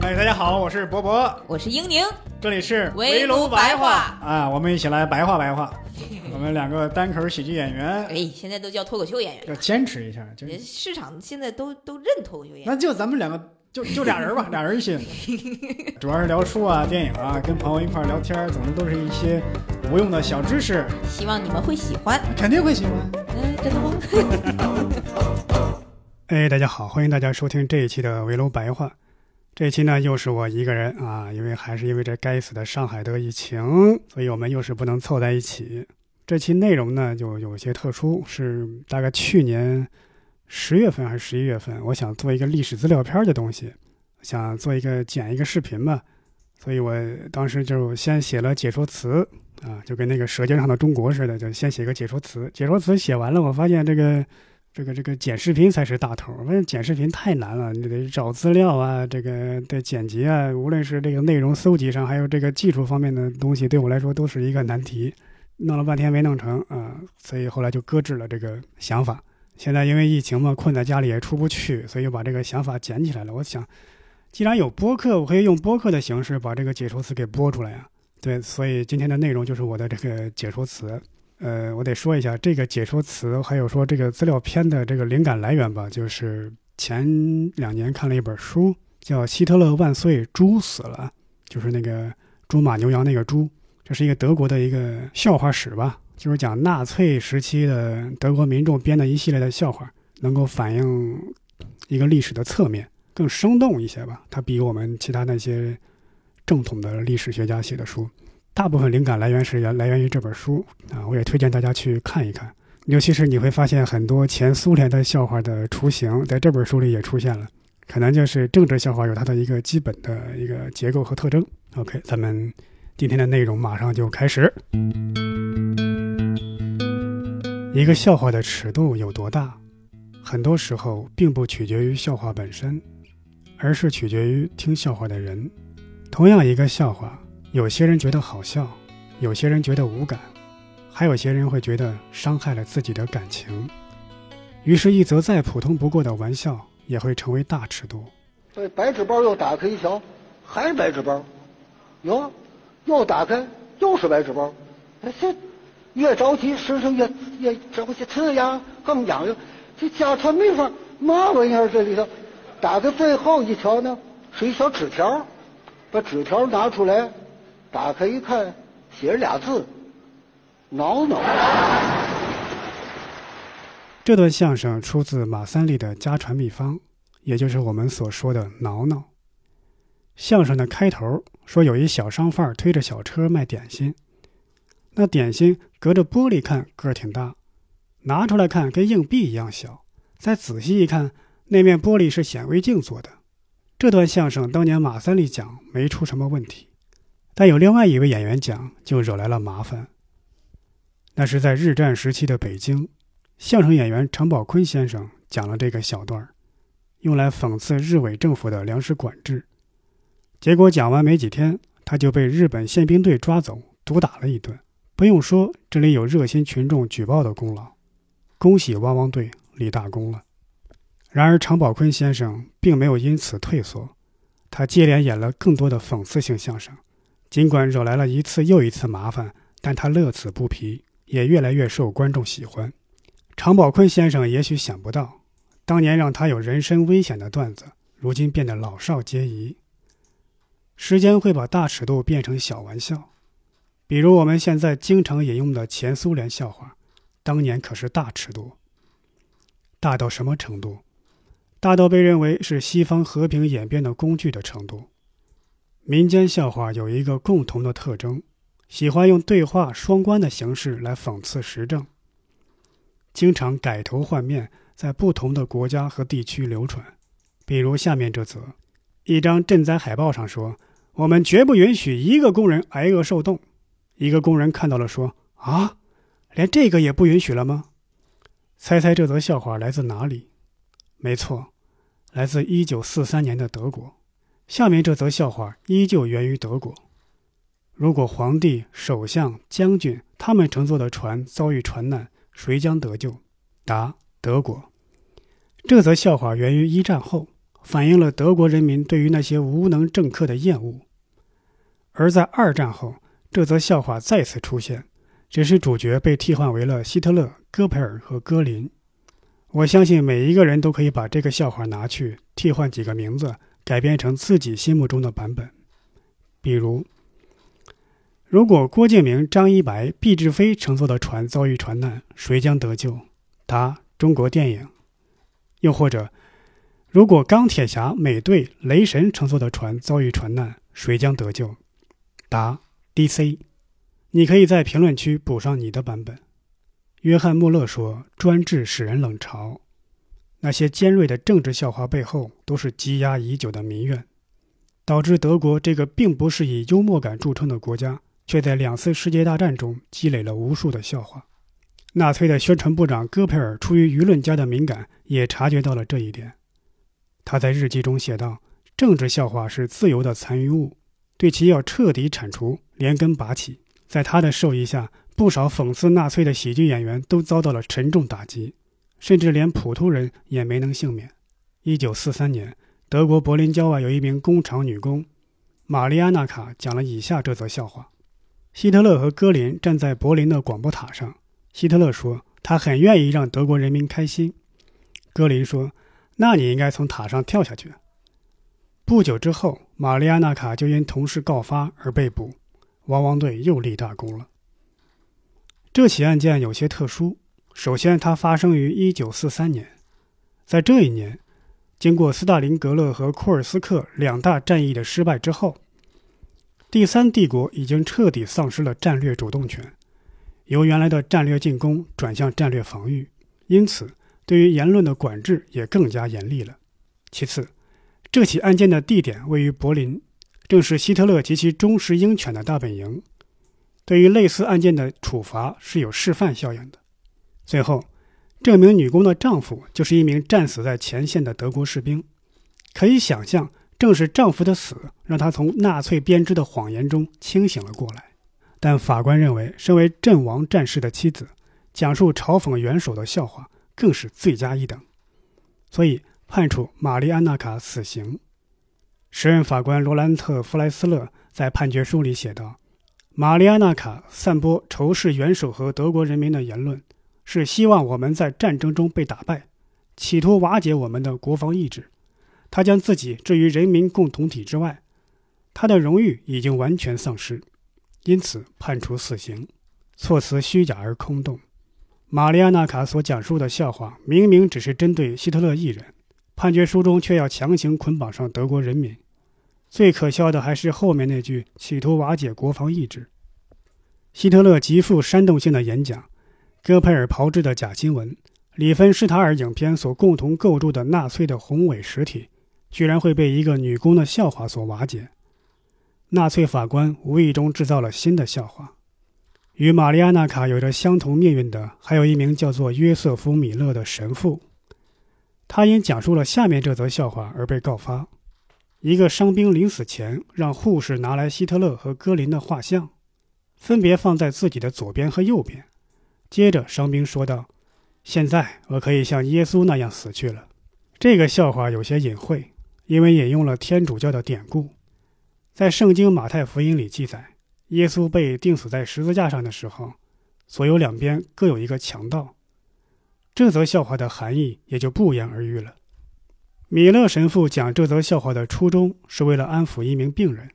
哎，大家好，我是博博，我是英宁，这里是围炉白话啊，我们一起来白话白话。我们两个单口喜剧演员，哎，现在都叫脱口秀演员，要坚持一下，就市场现在都都认脱口秀演员，那就咱们两个。就就俩人吧，俩人一起，主要是聊书啊、电影啊，跟朋友一块聊天，总之都是一些无用的小知识。希望你们会喜欢，肯定会喜欢。嗯，真的吗？哎，大家好，欢迎大家收听这一期的围炉白话。这期呢，又是我一个人啊，因为还是因为这该死的上海的疫情，所以我们又是不能凑在一起。这期内容呢，就有些特殊，是大概去年。十月份还是十一月份，我想做一个历史资料片的东西，想做一个剪一个视频吧，所以我当时就先写了解说词啊，就跟那个《舌尖上的中国》似的，就先写个解说词。解说词写完了，我发现这个这个这个剪视频才是大头。发现剪视频太难了，你得找资料啊，这个的剪辑啊，无论是这个内容搜集上，还有这个技术方面的东西，对我来说都是一个难题。弄了半天没弄成啊，所以后来就搁置了这个想法。现在因为疫情嘛，困在家里也出不去，所以把这个想法捡起来了。我想，既然有播客，我可以用播客的形式把这个解说词给播出来呀。对，所以今天的内容就是我的这个解说词。呃，我得说一下这个解说词，还有说这个资料片的这个灵感来源吧。就是前两年看了一本书，叫《希特勒万岁，猪死了》，就是那个猪马牛羊那个猪，这是一个德国的一个笑话史吧。就是讲纳粹时期的德国民众编的一系列的笑话，能够反映一个历史的侧面，更生动一些吧。它比我们其他那些正统的历史学家写的书，大部分灵感来源是源来源于这本书啊。我也推荐大家去看一看，尤其是你会发现很多前苏联的笑话的雏形在这本书里也出现了。可能就是政治笑话有它的一个基本的一个结构和特征。OK，咱们今天的内容马上就开始。一个笑话的尺度有多大，很多时候并不取决于笑话本身，而是取决于听笑话的人。同样一个笑话，有些人觉得好笑，有些人觉得无感，还有些人会觉得伤害了自己的感情。于是，一则再普通不过的玩笑也会成为大尺度。对白纸包又打开一瞧，还是白纸包，哟，又打开又是白纸包，这。越着急，身上越越着急，刺痒更痒痒。这家传秘方，嘛玩意儿？这里头，打开最后一条呢，是一小纸条。把纸条拿出来，打开一看，写着俩字：挠挠。这段相声出自马三立的家传秘方，也就是我们所说的挠挠。相声的开头说，有一小商贩推着小车卖点心。那点心隔着玻璃看个儿挺大，拿出来看跟硬币一样小。再仔细一看，那面玻璃是显微镜做的。这段相声当年马三立讲没出什么问题，但有另外一位演员讲就惹来了麻烦。那是在日战时期的北京，相声演员常宝坤先生讲了这个小段儿，用来讽刺日伪政府的粮食管制。结果讲完没几天，他就被日本宪兵队抓走，毒打了一顿。不用说，这里有热心群众举报的功劳，恭喜汪汪队立大功了。然而，常宝坤先生并没有因此退缩，他接连演了更多的讽刺性相声。尽管惹来了一次又一次麻烦，但他乐此不疲，也越来越受观众喜欢。常宝坤先生也许想不到，当年让他有人身危险的段子，如今变得老少皆宜。时间会把大尺度变成小玩笑。比如我们现在经常引用的前苏联笑话，当年可是大尺度。大到什么程度？大到被认为是西方和平演变的工具的程度。民间笑话有一个共同的特征，喜欢用对话双关的形式来讽刺时政，经常改头换面，在不同的国家和地区流传。比如下面这则：一张赈灾海报上说：“我们绝不允许一个工人挨饿受冻。”一个工人看到了，说：“啊，连这个也不允许了吗？”猜猜这则笑话来自哪里？没错，来自一九四三年的德国。下面这则笑话依旧源于德国。如果皇帝、首相、将军他们乘坐的船遭遇船难，谁将得救？答：德国。这则笑话源于一战后，反映了德国人民对于那些无能政客的厌恶。而在二战后，这则笑话再次出现，只是主角被替换为了希特勒、戈培尔和戈林。我相信每一个人都可以把这个笑话拿去替换几个名字，改编成自己心目中的版本。比如，如果郭敬明、张一白、毕志飞乘坐的船遭遇船难，谁将得救？答：中国电影。又或者，如果钢铁侠、美队、雷神乘坐的船遭遇船难，谁将得救？答：DC。你可以在评论区补上你的版本。约翰·穆勒说：“专制使人冷嘲。”那些尖锐的政治笑话背后，都是积压已久的民怨，导致德国这个并不是以幽默感著称的国家，却在两次世界大战中积累了无数的笑话。纳粹的宣传部长戈培尔出于舆论家的敏感，也察觉到了这一点。他在日记中写道：“政治笑话是自由的残余物。”对其要彻底铲除，连根拔起。在他的授意下，不少讽刺纳粹的喜剧演员都遭到了沉重打击，甚至连普通人也没能幸免。一九四三年，德国柏林郊外有一名工厂女工，玛丽安娜卡讲了以下这则笑话：希特勒和戈林站在柏林的广播塔上，希特勒说他很愿意让德国人民开心，戈林说：“那你应该从塔上跳下去。”不久之后，玛丽安娜卡就因同事告发而被捕，汪汪队又立大功了。这起案件有些特殊，首先它发生于1943年，在这一年，经过斯大林格勒和库尔斯克两大战役的失败之后，第三帝国已经彻底丧失了战略主动权，由原来的战略进攻转向战略防御，因此对于言论的管制也更加严厉了。其次，这起案件的地点位于柏林，正是希特勒及其忠实鹰犬的大本营。对于类似案件的处罚是有示范效应的。最后，这名女工的丈夫就是一名战死在前线的德国士兵。可以想象，正是丈夫的死让她从纳粹编织的谎言中清醒了过来。但法官认为，身为阵亡战士的妻子，讲述嘲讽元首的笑话更是罪加一等，所以。判处玛丽安娜卡死刑。时任法官罗兰特·弗莱斯勒在判决书里写道：“玛丽安娜卡散播仇视元首和德国人民的言论，是希望我们在战争中被打败，企图瓦解我们的国防意志。他将自己置于人民共同体之外，他的荣誉已经完全丧失，因此判处死刑。”措辞虚假而空洞。玛丽安娜卡所讲述的笑话明明只是针对希特勒一人。判决书中却要强行捆绑上德国人民，最可笑的还是后面那句企图瓦解国防意志。希特勒极富煽动性的演讲，戈培尔炮制的假新闻，里芬施塔尔影片所共同构筑的纳粹的宏伟实体，居然会被一个女工的笑话所瓦解。纳粹法官无意中制造了新的笑话。与玛丽安娜卡有着相同命运的，还有一名叫做约瑟夫·米勒的神父。他因讲述了下面这则笑话而被告发：一个伤兵临死前让护士拿来希特勒和戈林的画像，分别放在自己的左边和右边。接着，伤兵说道：“现在我可以像耶稣那样死去了。”这个笑话有些隐晦，因为引用了天主教的典故。在圣经马太福音里记载，耶稣被钉死在十字架上的时候，左右两边各有一个强盗。这则笑话的含义也就不言而喻了。米勒神父讲这则笑话的初衷是为了安抚一名病人，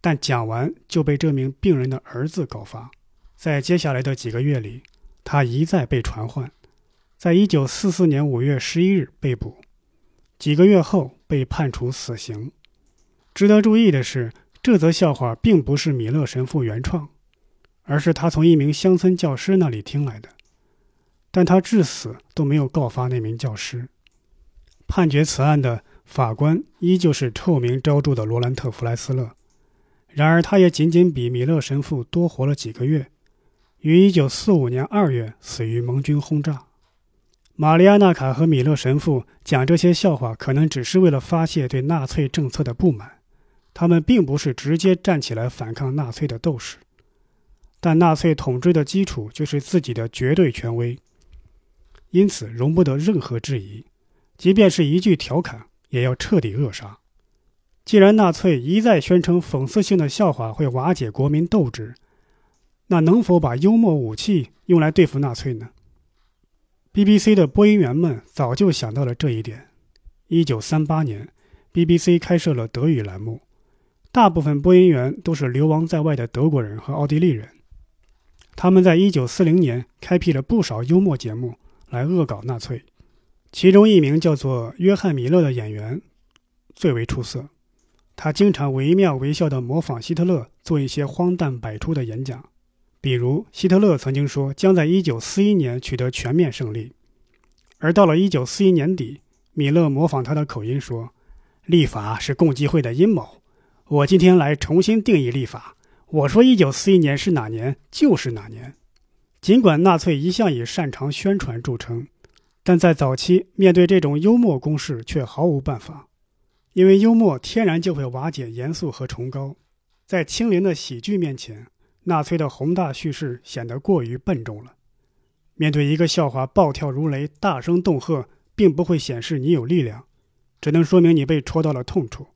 但讲完就被这名病人的儿子告发。在接下来的几个月里，他一再被传唤，在一九四四年五月十一日被捕，几个月后被判处死刑。值得注意的是，这则笑话并不是米勒神父原创，而是他从一名乡村教师那里听来的。但他至死都没有告发那名教师。判决此案的法官依旧是臭名昭著的罗兰特·弗莱斯勒，然而他也仅仅比米勒神父多活了几个月，于1945年2月死于盟军轰炸。玛丽安娜卡和米勒神父讲这些笑话，可能只是为了发泄对纳粹政策的不满，他们并不是直接站起来反抗纳粹的斗士，但纳粹统治的基础就是自己的绝对权威。因此，容不得任何质疑，即便是一句调侃，也要彻底扼杀。既然纳粹一再宣称讽刺性的笑话会瓦解国民斗志，那能否把幽默武器用来对付纳粹呢？BBC 的播音员们早就想到了这一点。1938年，BBC 开设了德语栏目，大部分播音员都是流亡在外的德国人和奥地利人。他们在1940年开辟了不少幽默节目来恶搞纳粹，其中一名叫做约翰·米勒的演员最为出色。他经常惟妙惟肖地模仿希特勒做一些荒诞百出的演讲，比如希特勒曾经说将在1941年取得全面胜利，而到了1941年底，米勒模仿他的口音说：“立法是共济会的阴谋，我今天来重新定义立法。我说1941年是哪年就是哪年。”尽管纳粹一向以擅长宣传著称，但在早期面对这种幽默攻势却毫无办法。因为幽默天然就会瓦解严肃和崇高，在轻灵的喜剧面前，纳粹的宏大叙事显得过于笨重了。面对一个笑话暴跳如雷、大声恫吓，并不会显示你有力量，只能说明你被戳到了痛处。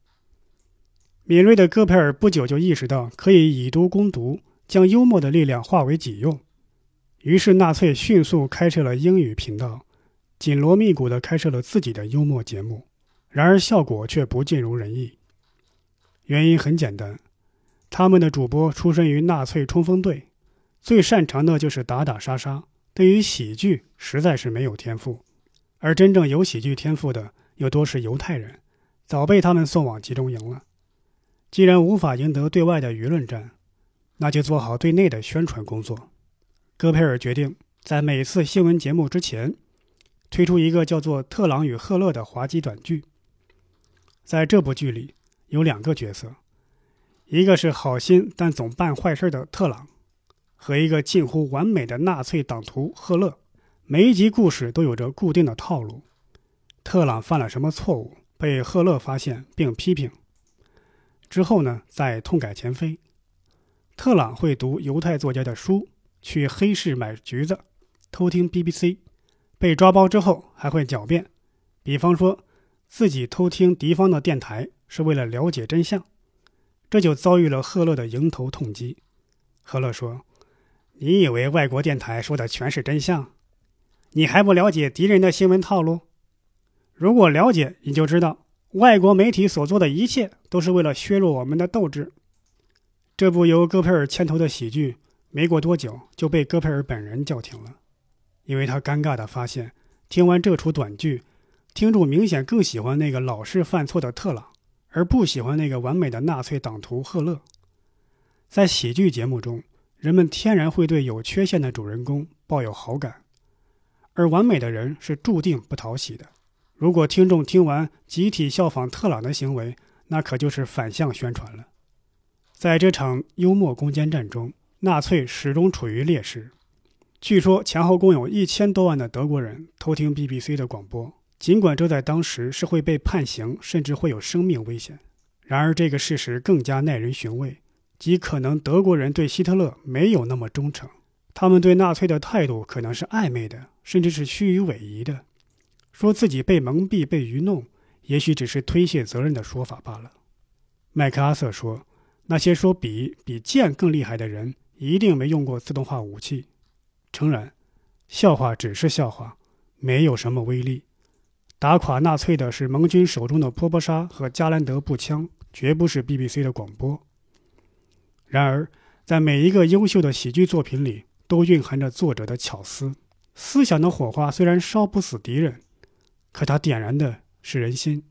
敏锐的戈培尔不久就意识到可以以毒攻毒，将幽默的力量化为己用，于是纳粹迅速开设了英语频道，紧锣密鼓地开设了自己的幽默节目。然而效果却不尽如人意。原因很简单，他们的主播出身于纳粹冲锋队，最擅长的就是打打杀杀，对于喜剧实在是没有天赋。而真正有喜剧天赋的又多是犹太人，早被他们送往集中营了。既然无法赢得对外的舆论战，那就做好对内的宣传工作。戈培尔决定在每次新闻节目之前，推出一个叫做《特朗与赫勒》的滑稽短剧。在这部剧里，有两个角色，一个是好心但总办坏事的特朗，和一个近乎完美的纳粹党徒赫勒。每一集故事都有着固定的套路。特朗犯了什么错误，被赫勒发现并批评之后呢，再痛改前非。特朗会读犹太作家的书，去黑市买橘子，偷听 BBC，被抓包之后还会狡辩，比方说。自己偷听敌方的电台是为了了解真相，这就遭遇了赫勒的迎头痛击。赫勒说：“你以为外国电台说的全是真相？你还不了解敌人的新闻套路？如果了解，你就知道外国媒体所做的一切都是为了削弱我们的斗志。”这部由戈培尔牵头的喜剧，没过多久就被戈培尔本人叫停了，因为他尴尬地发现，听完这出短剧。听众明显更喜欢那个老是犯错的特朗，而不喜欢那个完美的纳粹党徒赫勒。在喜剧节目中，人们天然会对有缺陷的主人公抱有好感，而完美的人是注定不讨喜的。如果听众听完集体效仿特朗的行为，那可就是反向宣传了。在这场幽默攻坚战中，纳粹始终处于劣势。据说前后共有一千多万的德国人偷听 BBC 的广播。尽管这在当时是会被判刑，甚至会有生命危险，然而这个事实更加耐人寻味，即可能德国人对希特勒没有那么忠诚，他们对纳粹的态度可能是暧昧的，甚至是虚与委蛇的。说自己被蒙蔽、被愚弄，也许只是推卸责任的说法罢了。麦克阿瑟说：“那些说笔比剑更厉害的人，一定没用过自动化武器。”诚然，笑话只是笑话，没有什么威力。打垮纳粹的是盟军手中的波波沙和加兰德步枪，绝不是 BBC 的广播。然而，在每一个优秀的喜剧作品里，都蕴含着作者的巧思。思想的火花虽然烧不死敌人，可它点燃的是人心。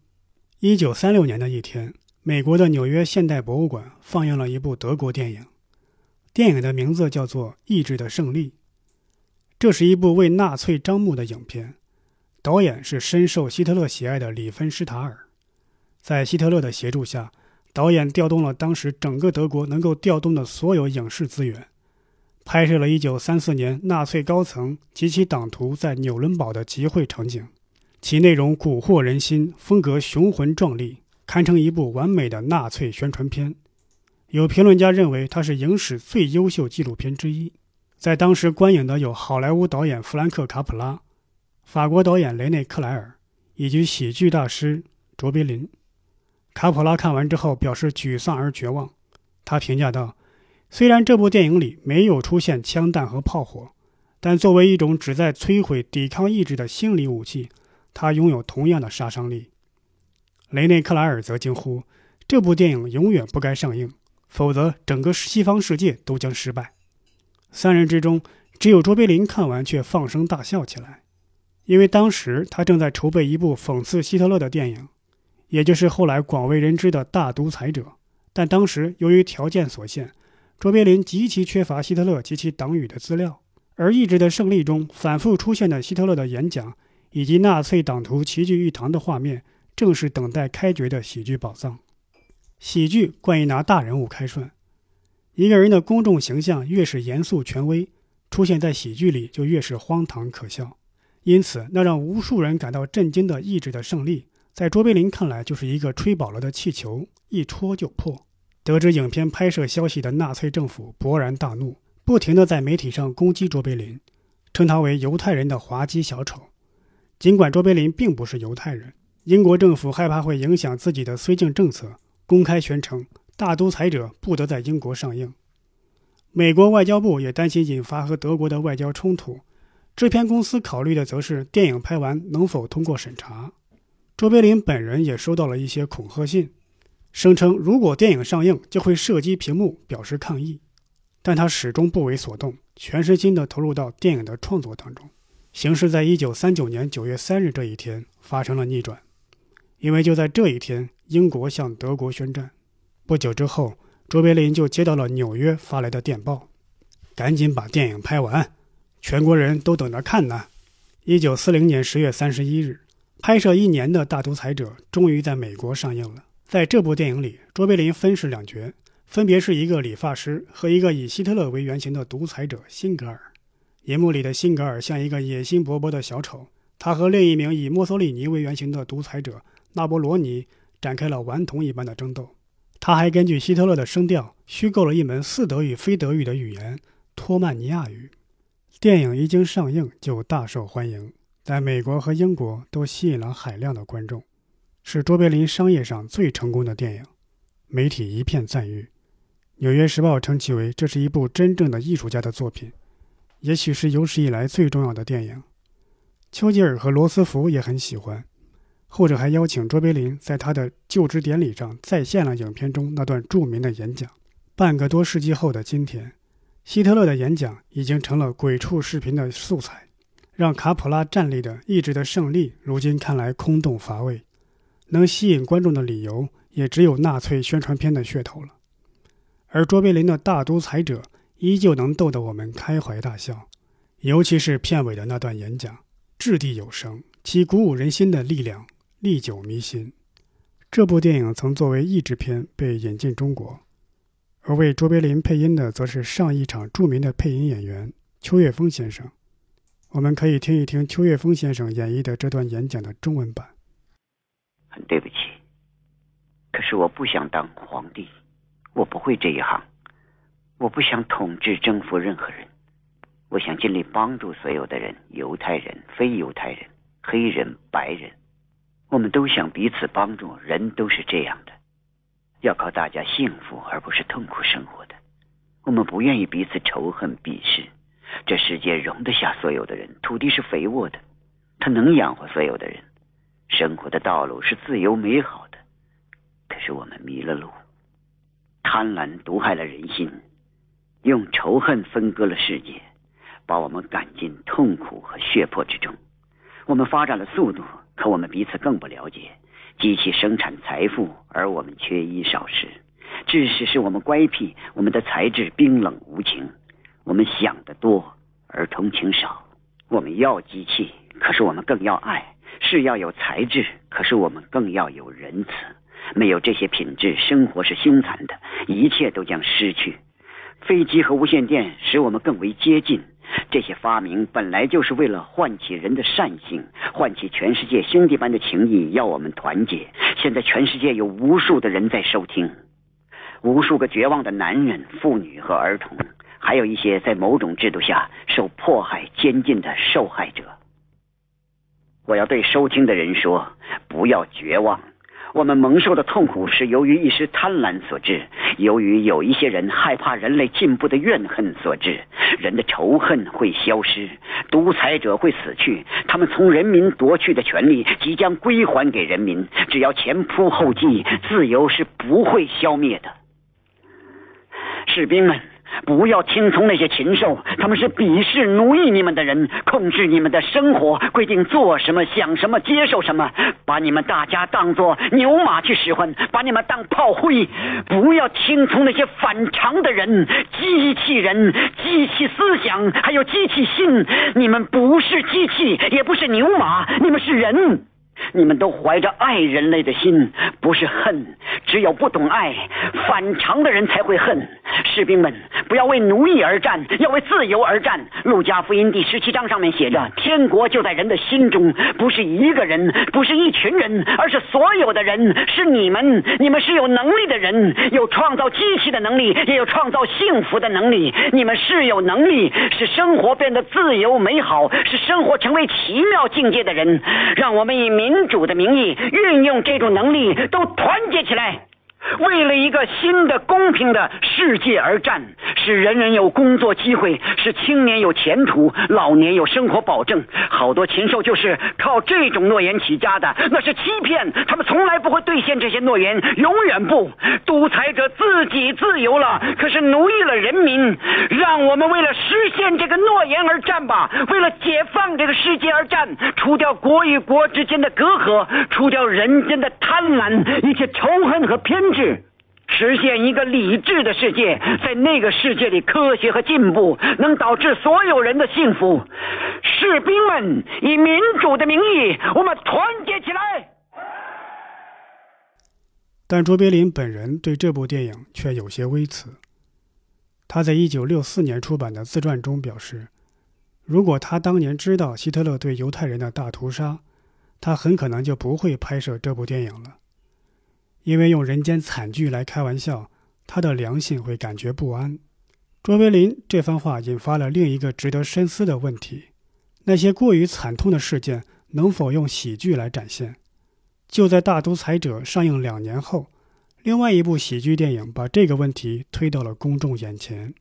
一九三六年的一天，美国的纽约现代博物馆放映了一部德国电影，电影的名字叫做《意志的胜利》。这是一部为纳粹张目的影片。导演是深受希特勒喜爱的里芬施塔尔，在希特勒的协助下，导演调动了当时整个德国能够调动的所有影视资源，拍摄了1934年纳粹高层及其党徒在纽伦堡的集会场景，其内容蛊惑人心，风格雄浑壮丽，堪称一部完美的纳粹宣传片。有评论家认为它是影史最优秀纪录片之一。在当时观影的有好莱坞导演弗兰克·卡普拉。法国导演雷内·克莱尔以及喜剧大师、卓别林。卡普拉看完之后表示沮丧而绝望。他评价道：“虽然这部电影里没有出现枪弹和炮火，但作为一种旨在摧毁抵抗意志的心理武器，它拥有同样的杀伤力。”雷内克莱尔则惊呼：“这部电影永远不该上映，否则整个西方世界都将失败。”三人之中，只有卓别林看完却放声大笑起来，因为当时他正在筹备一部讽刺希特勒的电影，也就是后来广为人知的《大独裁者》。但当时由于条件所限，卓别林极其缺乏希特勒及其党羽的资料，而《意志的胜利》中反复出现的希特勒的演讲以及纳粹党徒齐聚一堂的画面，正是等待开掘的喜剧宝藏。喜剧惯于拿大人物开涮，一个人的公众形象越是严肃权威，出现在喜剧里就越是荒唐可笑。因此，那让无数人感到震惊的《意志的胜利》。在卓别林看来，就是一个吹饱了的气球，一戳就破。得知影片拍摄消息的纳粹政府勃然大怒，不停地在媒体上攻击卓别林，称他为犹太人的滑稽小丑。尽管卓别林并不是犹太人，英国政府害怕会影响自己的绥靖政策，公开宣称《大独裁者》不得在英国上映。美国外交部也担心引发和德国的外交冲突，制片公司考虑的则是电影拍完能否通过审查。卓别林本人也收到了一些恐吓信，声称如果电影上映就会射击屏幕，表示抗议。但他始终不为所动，全身心地投入到电影的创作当中。形势在一九三九年九月三日这一天发生了逆转，因为就在这一天，英国向德国宣战。不久之后，卓别林就接到了纽约发来的电报：“赶紧把电影拍完，全国人都等着看呢。”一九四零年十月三十一日。拍摄一年的《大独裁者》终于在美国上映了。在这部电影里，卓别林分饰两角，分别是一个理发师和一个以希特勒为原型的独裁者辛格尔。银幕里的辛格尔像一个野心勃勃的小丑，他和另一名以墨索里尼为原型的独裁者纳波罗尼展开了顽童一般的争斗。他还根据希特勒的声调虚构了一门似德语非德语的语言——托曼尼亚语。电影一经上映就大受欢迎。在美国和英国都吸引了海量的观众，是卓别林商业上最成功的电影，媒体一片赞誉。《纽约时报》称其为这是一部真正的艺术家的作品，也许是有史以来最重要的电影。丘吉尔和罗斯福也很喜欢，后者还邀请卓别林在他的就职典礼上再现了影片中那段著名的演讲。半个多世纪后的今天，希特勒的演讲已经成了鬼畜视频的素材。让卡普拉站立的意志的胜利，如今看来空洞乏味，能吸引观众的理由也只有纳粹宣传片的噱头了。而卓别林的大独裁者依旧能逗得我们开怀大笑，尤其是片尾的那段演讲，掷地有声，其鼓舞人心的力量历久弥新。这部电影曾作为译制片被引进中国，而为卓别林配音的则是上一场著名的配音演员邱岳峰先生。我们可以听一听邱岳峰先生演绎的这段演讲的中文版。很对不起，可是我不想当皇帝，我不会这一行，我不想统治征服任何人，我想尽力帮助所有的人，犹太人、非犹太人、黑人、白人，我们都想彼此帮助，人都是这样的，要靠大家幸福而不是痛苦生活的，我们不愿意彼此仇恨鄙视。这世界容得下所有的人，土地是肥沃的，它能养活所有的人，生活的道路是自由美好的。可是我们迷了路，贪婪毒害了人心，用仇恨分割了世界，把我们赶进痛苦和血泊之中。我们发展了速度，可我们彼此更不了解。机器生产财富，而我们缺衣少食。知识使我们乖僻，我们的才智冰冷无情。我们想的多，而同情少。我们要机器，可是我们更要爱；是要有才智，可是我们更要有仁慈。没有这些品质，生活是凶残的，一切都将失去。飞机和无线电使我们更为接近。这些发明本来就是为了唤起人的善性，唤起全世界兄弟般的情谊，要我们团结。现在全世界有无数的人在收听，无数个绝望的男人、妇女和儿童。还有一些在某种制度下受迫害监禁的受害者。我要对收听的人说：不要绝望，我们蒙受的痛苦是由于一时贪婪所致，由于有一些人害怕人类进步的怨恨所致。人的仇恨会消失，独裁者会死去，他们从人民夺去的权利即将归还给人民。只要前仆后继，自由是不会消灭的。士兵们。不要听从那些禽兽，他们是鄙视奴役你们的人，控制你们的生活，规定做什么、想什么、接受什么，把你们大家当作牛马去使唤，把你们当炮灰。不要听从那些反常的人、机器人、机器思想，还有机器心。你们不是机器，也不是牛马，你们是人。你们都怀着爱人类的心，不是恨。只有不懂爱、反常的人才会恨。士兵们，不要为奴役而战，要为自由而战。路加福音第十七章上面写着：“天国就在人的心中，不是一个人，不是一群人，而是所有的人，是你们。你们是有能力的人，有创造机器的能力，也有创造幸福的能力。你们是有能力，使生活变得自由美好，使生活成为奇妙境界的人。让我们以民主的名义运用这种能力，都团结起来。”为了一个新的公平的世界而战，使人人有工作机会，使青年有前途，老年有生活保证。好多禽兽就是靠这种诺言起家的，那是欺骗，他们从来不会兑现这些诺言，永远不。独裁者自己自由了，可是奴役了人民。让我们为了实现这个诺言而战吧，为了解放这个世界而战，除掉国与国之间的隔阂，除掉人间的贪婪，一切仇恨和偏。制实现一个理智的世界，在那个世界里，科学和进步能导致所有人的幸福。士兵们，以民主的名义，我们团结起来。但卓别林本人对这部电影却有些微词。他在一九六四年出版的自传中表示，如果他当年知道希特勒对犹太人的大屠杀，他很可能就不会拍摄这部电影了。因为用人间惨剧来开玩笑，他的良心会感觉不安。卓别林这番话引发了另一个值得深思的问题：那些过于惨痛的事件能否用喜剧来展现？就在《大独裁者》上映两年后，另外一部喜剧电影把这个问题推到了公众眼前。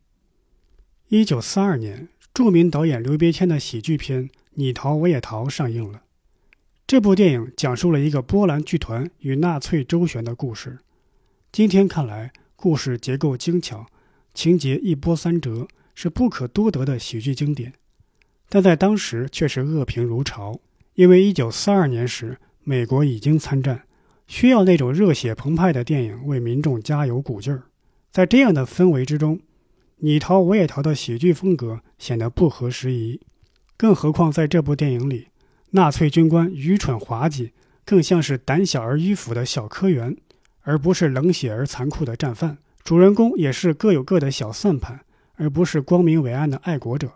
一九四二年，著名导演刘别谦的喜剧片《你逃我也逃》上映了。这部电影讲述了一个波兰剧团与纳粹周旋的故事。今天看来，故事结构精巧，情节一波三折，是不可多得的喜剧经典。但在当时却是恶评如潮，因为1942年时美国已经参战，需要那种热血澎湃的电影为民众加油鼓劲儿。在这样的氛围之中，你逃我也逃的喜剧风格显得不合时宜。更何况在这部电影里。纳粹军官愚蠢滑稽，更像是胆小而迂腐的小科员，而不是冷血而残酷的战犯。主人公也是各有各的小算盘，而不是光明伟岸的爱国者。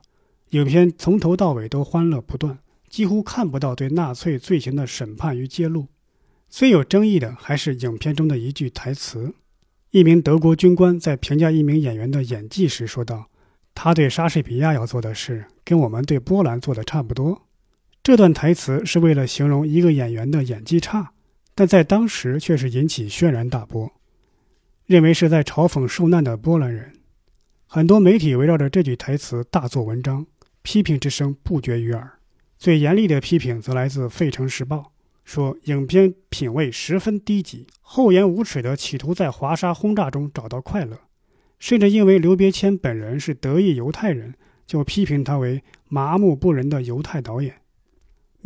影片从头到尾都欢乐不断，几乎看不到对纳粹罪行的审判与揭露。最有争议的还是影片中的一句台词：一名德国军官在评价一名演员的演技时说道：“他对莎士比亚要做的事，跟我们对波兰做的差不多。”这段台词是为了形容一个演员的演技差，但在当时却是引起轩然大波，认为是在嘲讽受难的波兰人。很多媒体围绕着这句台词大做文章，批评之声不绝于耳。最严厉的批评则来自《费城时报》，说影片品味十分低级，厚颜无耻地企图在华沙轰炸中找到快乐，甚至因为刘别谦本人是德裔犹太人，就批评他为麻木不仁的犹太导演。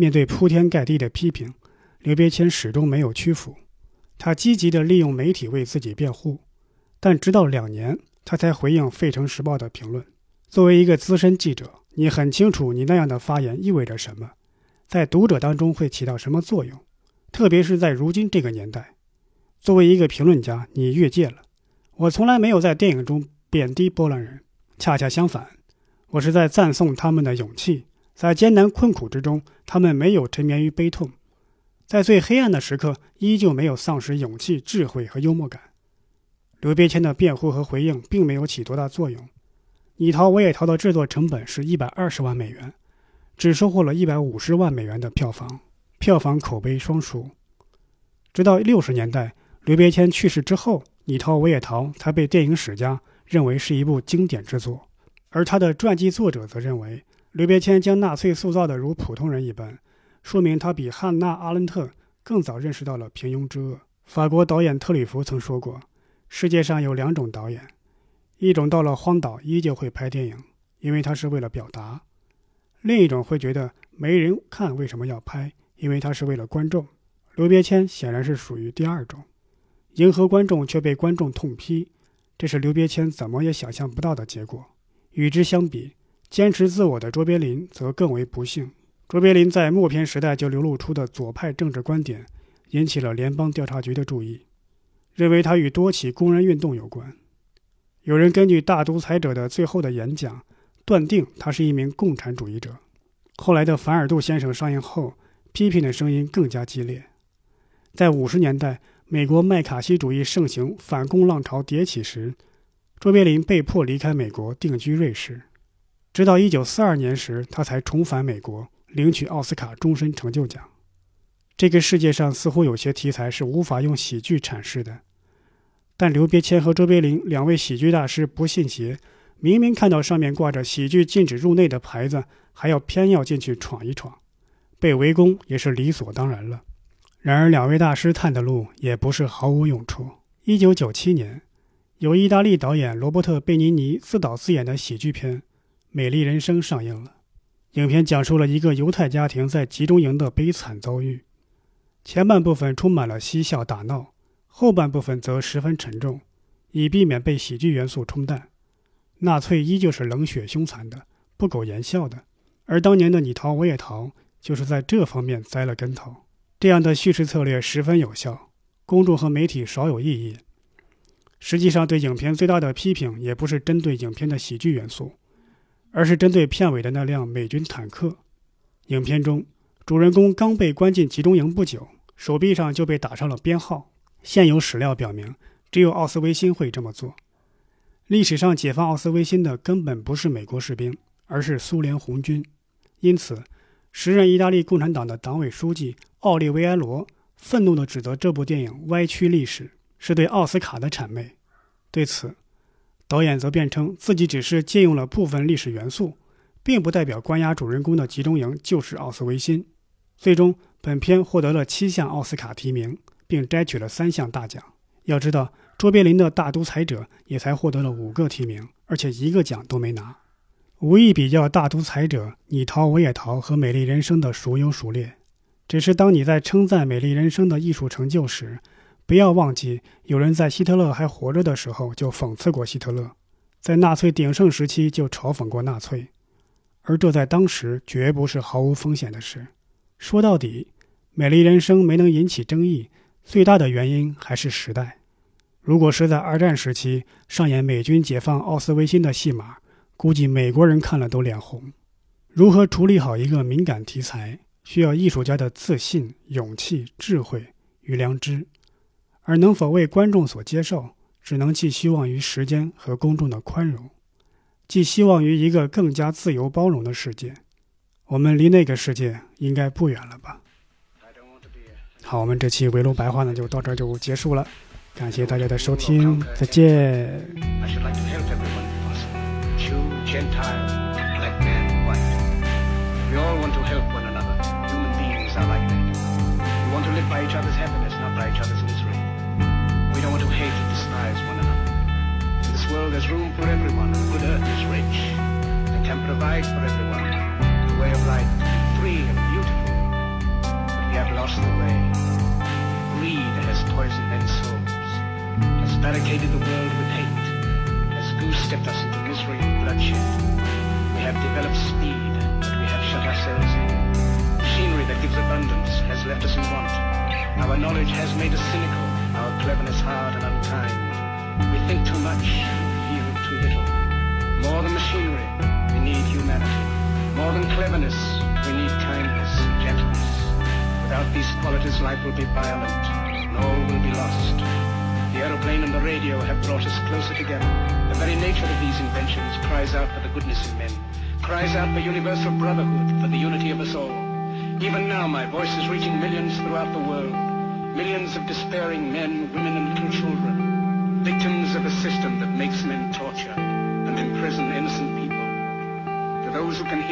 面对铺天盖地的批评，刘别谦始终没有屈服。他积极地利用媒体为自己辩护，但直到两年，他才回应《费城时报》的评论。作为一个资深记者，你很清楚你那样的发言意味着什么，在读者当中会起到什么作用，特别是在如今这个年代。作为一个评论家，你越界了。我从来没有在电影中贬低波兰人，恰恰相反，我是在赞颂他们的勇气。在艰难困苦之中，他们没有沉湎于悲痛，在最黑暗的时刻，依旧没有丧失勇气、智慧和幽默感。刘别谦的辩护和回应并没有起多大作用。你逃我也逃的制作成本是一百二十万美元，只收获了一百五十万美元的票房，票房口碑双输。直到六十年代，刘别谦去世之后，《你逃我也逃》才被电影史家认为是一部经典之作，而他的传记作者则认为，刘别谦将纳粹塑造的如普通人一般，说明他比汉娜·阿伦特更早认识到了平庸之恶。法国导演特吕弗曾说过：“世界上有两种导演，一种到了荒岛依旧会拍电影，因为他是为了表达；另一种会觉得没人看，为什么要拍？因为他是为了观众。”刘别谦显然是属于第二种，迎合观众却被观众痛批，这是刘别谦怎么也想象不到的结果。与之相比，坚持自我的卓别林则更为不幸。卓别林在默片时代就流露出的左派政治观点。引起了联邦调查局的注意，认为他与多起工人运动有关。有人根据《大独裁者》的最后的演讲，断定他是一名共产主义者。后来的《凡尔杜先生》上映后，批评的声音更加激烈。在五十年代，美国麦卡锡主义盛行、反共浪潮迭起时，卓别林被迫离开美国，定居瑞士。直到1942年时，他才重返美国，领取奥斯卡终身成就奖。这个世界上似乎有些题材是无法用喜剧阐释的，但刘别谦和周别林两位喜剧大师不信邪，明明看到上面挂着“喜剧禁止入内”的牌子，还要偏要进去闯一闯，被围攻也是理所当然了。然而，两位大师探的路也不是毫无用处。一九九七年，由意大利导演罗伯特·贝尼尼自导自演的喜剧片《美丽人生》上映了。影片讲述了一个犹太家庭在集中营的悲惨遭遇。前半部分充满了嬉笑打闹，后半部分则十分沉重，以避免被喜剧元素冲淡。纳粹依旧是冷血凶残的，不苟言笑的，而当年的你逃我也逃，就是在这方面栽了跟头。这样的叙事策略十分有效，公众和媒体少有异议。实际上，对影片最大的批评也不是针对影片的喜剧元素，而是针对片尾的那辆美军坦克。影片中。主人公刚被关进集中营不久，手臂上就被打上了编号。现有史料表明，只有奥斯维辛会这么做。历史上解放奥斯维辛的根本不是美国士兵，而是苏联红军。因此，时任意大利共产党的党委书记奥利维埃罗愤怒地指责这部电影歪曲历史，是对奥斯卡的谄媚。对此，导演则辩称自己只是借用了部分历史元素，并不代表关押主人公的集中营就是奥斯维辛。最终，本片获得了七项奥斯卡提名，并摘取了三项大奖。要知道，卓别林的《大独裁者》也才获得了五个提名，而且一个奖都没拿。无意比较《大独裁者》，你逃我也逃和《美丽人生》的孰优孰劣。只是当你在称赞《美丽人生》的艺术成就时，不要忘记，有人在希特勒还活着的时候就讽刺过希特勒，在纳粹鼎盛时期就嘲讽过纳粹，而这在当时绝不是毫无风险的事。说到底，《美丽人生》没能引起争议，最大的原因还是时代。如果是在二战时期上演美军解放奥斯维辛的戏码，估计美国人看了都脸红。如何处理好一个敏感题材，需要艺术家的自信、勇气、智慧与良知，而能否为观众所接受，只能寄希望于时间和公众的宽容，寄希望于一个更加自由包容的世界。我们离那个世界应该不远了吧？好，我们这期围炉白话呢就到这儿就结束了，感谢大家的收听，再见。Way of life, free and beautiful. But we have lost the way. Greed has poisoned men's souls, has barricaded the world with hate, has goose-stepped us into misery and bloodshed. We have developed speed, but we have shut ourselves in. Machinery that gives abundance has left us in want. Our knowledge has made us cynical, our cleverness hard and unkind. We think too much, little. More than machinery, we need humanity. More than cleverness, we need kindness and gentleness. Without these qualities, life will be violent, and all will be lost. The aeroplane and the radio have brought us closer together. The very nature of these inventions cries out for the goodness in men, cries out for universal brotherhood, for the unity of us all. Even now, my voice is reaching millions throughout the world. Millions of despairing men, women, and little children,